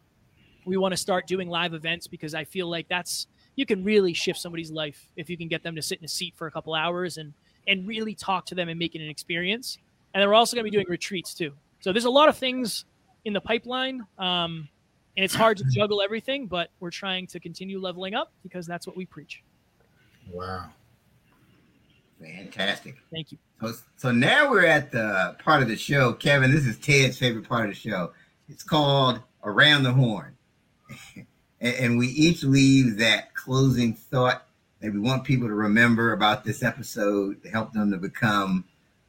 we want to start doing live events because i feel like that's you can really shift somebody's life if you can get them to sit in a seat for a couple hours and and really talk to them and make it an experience and then we're also going to be doing retreats too so there's a lot of things in the pipeline um, and it's hard to juggle everything but we're trying to continue leveling up because that's what we preach wow Fantastic. Thank you. So, so now we're at the part of the show, Kevin. This is Ted's favorite part of the show. It's called Around the Horn. And, we each leave that closing thought that we want people to remember about this episode to help them to become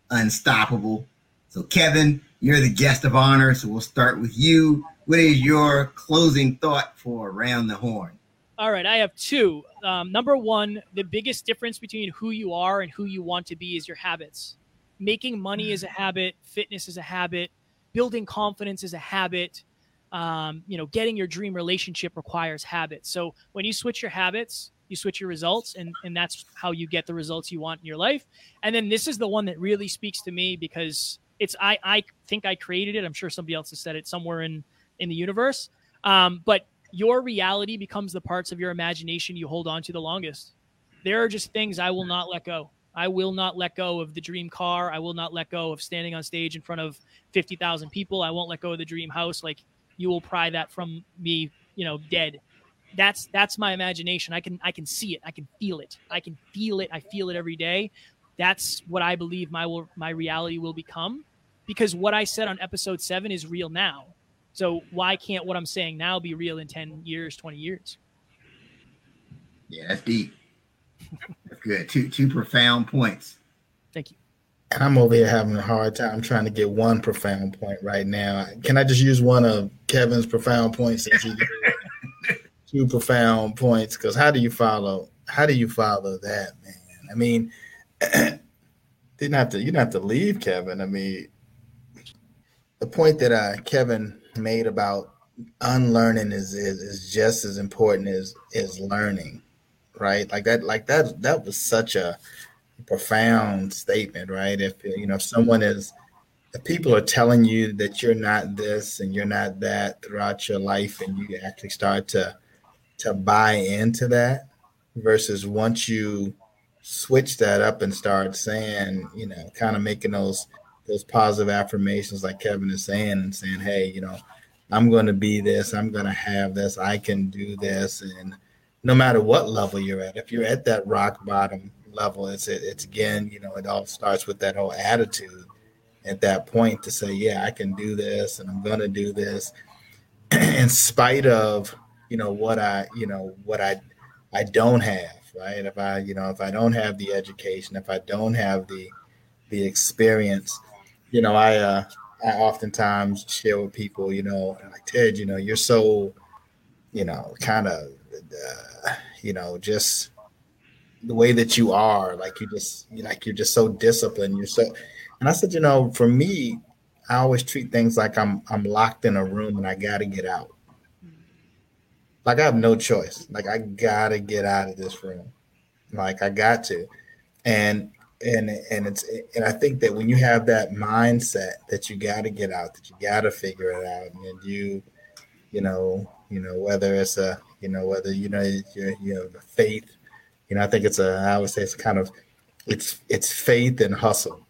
unstoppable. So, Kevin, you're the guest of honor. So, we'll start with you. What is your closing thought for Around the Horn? All right, I have two. Um, number one, the biggest difference between who you are and who you want to be is your habits. Making money is a habit, fitness is a habit, building confidence is a habit. Um, you know, getting your dream relationship requires habits. So when you switch your habits, you switch your results, and and that's how you get the results you want in your life. And then this is the one that really speaks to me because it's I I think I created it. I'm sure somebody else has said it somewhere in in the universe. Um, but your reality becomes the parts of your imagination you hold on to the longest. There are just things I will not let go. I will not let go of the dream car. I will not let go of standing on stage in front of 50,000 people. I won't let go of the dream house. Like you will pry that from me, you know, dead. That's that's my imagination. I can I can see it. I can feel it. I can feel it. I feel it every day. That's what I believe my will my reality will become because what I said on episode 7 is real now. So why can't what I'm saying now be real in 10 years, 20 years? Yeah, that's deep. that's good. Two two profound points. Thank you. And I'm over here having a hard time trying to get one profound point right now. Can I just use one of Kevin's profound points two profound points? Because how do you follow? How do you follow that, man? I mean, didn't have to. You didn't have to leave, Kevin. I mean, the point that uh, Kevin made about unlearning is, is is just as important as is learning, right? Like that, like that, that was such a profound statement, right? If you know, if someone is, if people are telling you that you're not this and you're not that throughout your life, and you actually start to to buy into that, versus once you switch that up and start saying, you know, kind of making those those positive affirmations like Kevin is saying and saying, hey, you know, I'm going to be this, I'm going to have this, I can do this. And no matter what level you're at, if you're at that rock bottom level, it's, it's again, you know, it all starts with that whole attitude at that point to say, yeah, I can do this and I'm going to do this in spite of, you know, what I, you know, what I, I don't have, right? If I, you know, if I don't have the education, if I don't have the the experience, you know, I uh I oftentimes share with people, you know, like Ted, you know, you're so, you know, kind of, uh, you know, just the way that you are, like you just, like you're just so disciplined. You're so, and I said, you know, for me, I always treat things like I'm I'm locked in a room and I got to get out. Like I have no choice. Like I gotta get out of this room. Like I got to, and and and it's and I think that when you have that mindset that you got to get out, that you got to figure it out, and you, you know, you know whether it's a, you know, whether you know you know the faith, you know, I think it's a I would say it's kind of it's it's faith and hustle,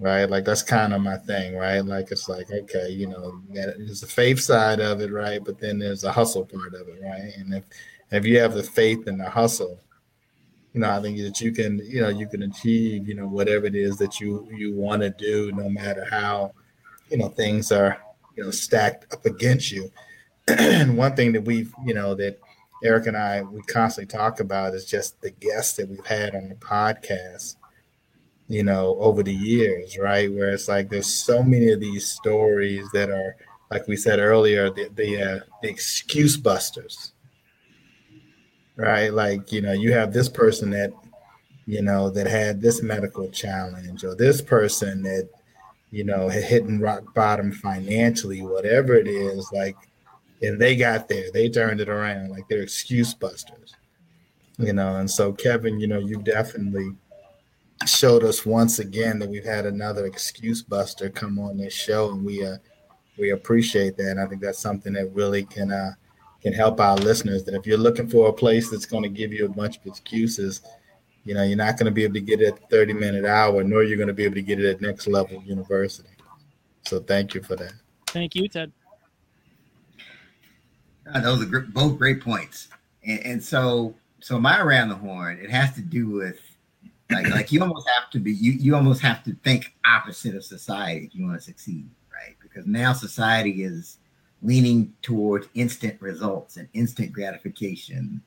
right? Like that's kind of my thing, right? Like it's like okay, you know, there's the faith side of it, right? But then there's a hustle part of it, right? And if if you have the faith and the hustle you know, I think that you can, you know, you can achieve, you know, whatever it is that you you want to do, no matter how, you know, things are, you know, stacked up against you. and one thing that we've, you know, that Eric and I we constantly talk about is just the guests that we've had on the podcast, you know, over the years, right? Where it's like there's so many of these stories that are, like we said earlier, the the, uh, the excuse busters right? Like, you know, you have this person that, you know, that had this medical challenge, or this person that, you know, had hitting rock bottom financially, whatever it is, like, and they got there, they turned it around, like they're excuse busters, you know. And so, Kevin, you know, you definitely showed us once again that we've had another excuse buster come on this show, and we uh, we appreciate that. And I think that's something that really can uh, can help our listeners that if you're looking for a place that's going to give you a bunch of excuses, you know, you're not going to be able to get it at 30 minute hour, nor you're going to be able to get it at next level university. So thank you for that. Thank you, Ted. Uh, those are both great points. And, and so, so my around the horn, it has to do with like, like you almost have to be, you, you almost have to think opposite of society if you want to succeed, right? Because now society is, leaning towards instant results and instant gratification.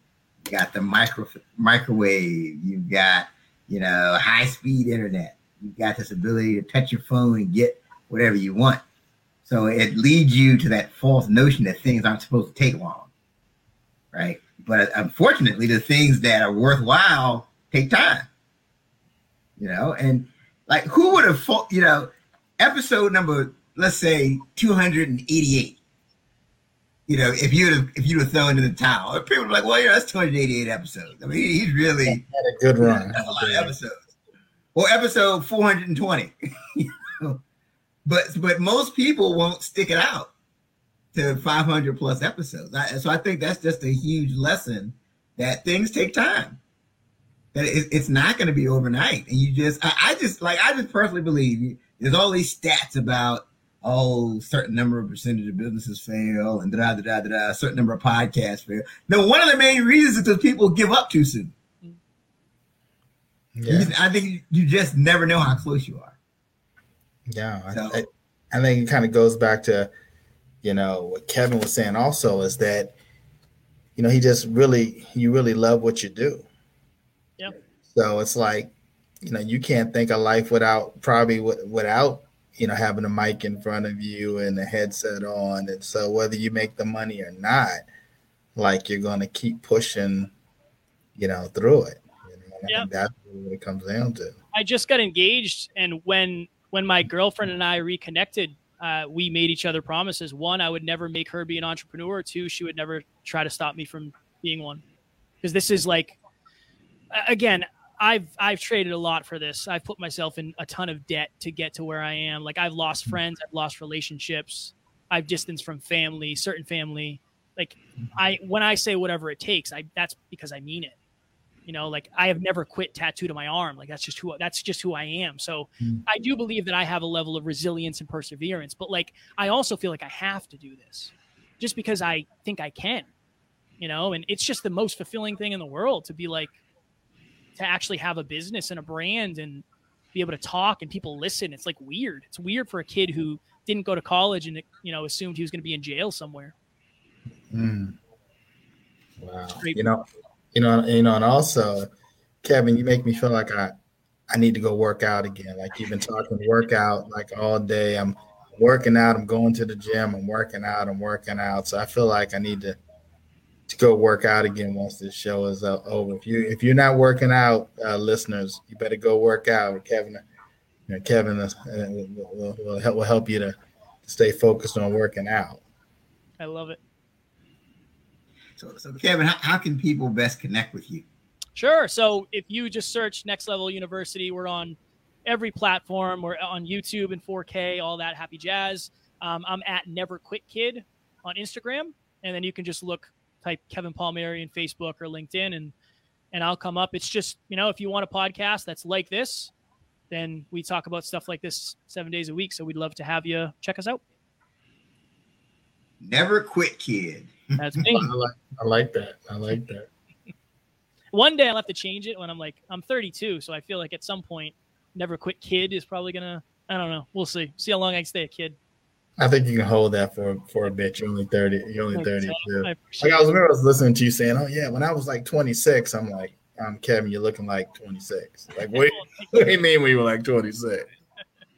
You got the micro microwave. You've got you know high speed internet. You've got this ability to touch your phone and get whatever you want. So it leads you to that false notion that things aren't supposed to take long, right? But unfortunately, the things that are worthwhile take time. You know, and like who would have, thought, you know, episode number, let's say 288 you know, if you'd have if you'd have thrown in the towel, people were like, "Well, yeah, that's 288 episodes." I mean, he's really had a good run. That's a lot of episodes. Or episode 420. you know? But but most people won't stick it out to 500 plus episodes. I, so I think that's just a huge lesson that things take time. That it, it's not going to be overnight, and you just I, I just like I just personally believe there's all these stats about oh, certain number of percentage of businesses fail and da da da da da, certain number of podcasts fail. No, one of the main reasons is because people give up too soon. Yeah. I think you just never know how close you are. Yeah, so, I, I, think it kind of goes back to, you know, what Kevin was saying also is that, you know, he just really, you really love what you do. Yep. So it's like, you know, you can't think of life without probably without you know, having a mic in front of you and a headset on. And so whether you make the money or not, like you're going to keep pushing, you know, through it. You know? I yep. that's what it comes down to. I just got engaged, and when when my girlfriend and I reconnected, uh, we made each other promises. One, I would never make her be an entrepreneur. Two, she would never try to stop me from being one. Because this is like, again, I've I've traded a lot for this. I've put myself in a ton of debt to get to where I am. Like I've lost mm-hmm. friends, I've lost relationships, I've distanced from family, certain family. Like mm-hmm. I when I say whatever it takes, I that's because I mean it. You know, like I have never quit tattoo to my arm. Like that's just who that's just who I am. So mm. I do believe that I have a level of resilience and perseverance, but like I also feel like I have to do this just because I think I can. You know, and it's just the most fulfilling thing in the world to be like to actually have a business and a brand and be able to talk and people listen. It's like weird. It's weird for a kid who didn't go to college and you know assumed he was going to be in jail somewhere. Mm. Wow. You know, you know, you know, and also, Kevin, you make me feel like I, I need to go work out again. Like you've been talking workout like all day. I'm working out. I'm going to the gym. I'm working out. I'm working out. So I feel like I need to to go work out again once this show is uh, over. If you if you're not working out, uh, listeners, you better go work out. Kevin, you know, Kevin uh, will, will, help, will help you to stay focused on working out. I love it. So, so Kevin, how, how can people best connect with you? Sure. So if you just search Next Level University, we're on every platform. We're on YouTube and 4K, all that happy jazz. Um, I'm at Never Quit Kid on Instagram, and then you can just look, type Kevin Palmieri in Facebook or LinkedIn, and and I'll come up. It's just you know if you want a podcast that's like this, then we talk about stuff like this seven days a week. So we'd love to have you check us out. Never quit, kid. That's me. I, like, I like that. I like that. One day I'll have to change it when I'm like I'm 32, so I feel like at some point, never quit kid is probably gonna. I don't know. We'll see. See how long I can stay a kid. I think you can hold that for for a bit. You're only 30. You're only 32. I like I was remember I was listening to you saying, "Oh yeah," when I was like 26, I'm like, um, Kevin, you're looking like 26. Like, what, what do you mean we were like 26?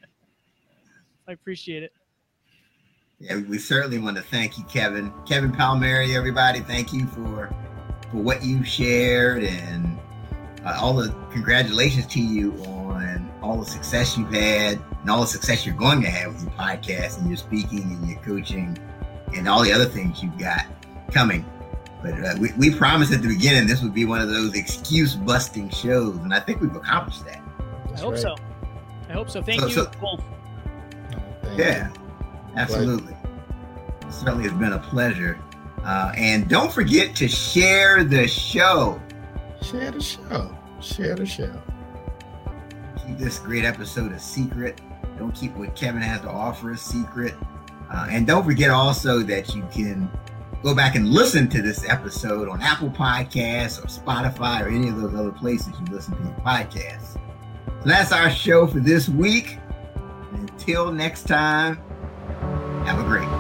I appreciate it. Yeah, we certainly want to thank you, Kevin. Kevin Palmieri, everybody, thank you for for what you shared and uh, all the congratulations to you on all the success you've had and all the success you're going to have with your podcast and your speaking and your coaching and all the other things you've got coming. But uh, we, we promised at the beginning this would be one of those excuse busting shows, and I think we've accomplished that. I hope right. so. I hope so. Thank so, you so, both. Yeah, absolutely. It certainly has been a pleasure. Uh, and don't forget to share the show. Share the show. Share the show. Keep this great episode a secret. Don't keep what Kevin has to offer a secret. Uh, and don't forget also that you can go back and listen to this episode on Apple Podcasts or Spotify or any of those other places you listen to your podcasts. So that's our show for this week. Until next time, have a great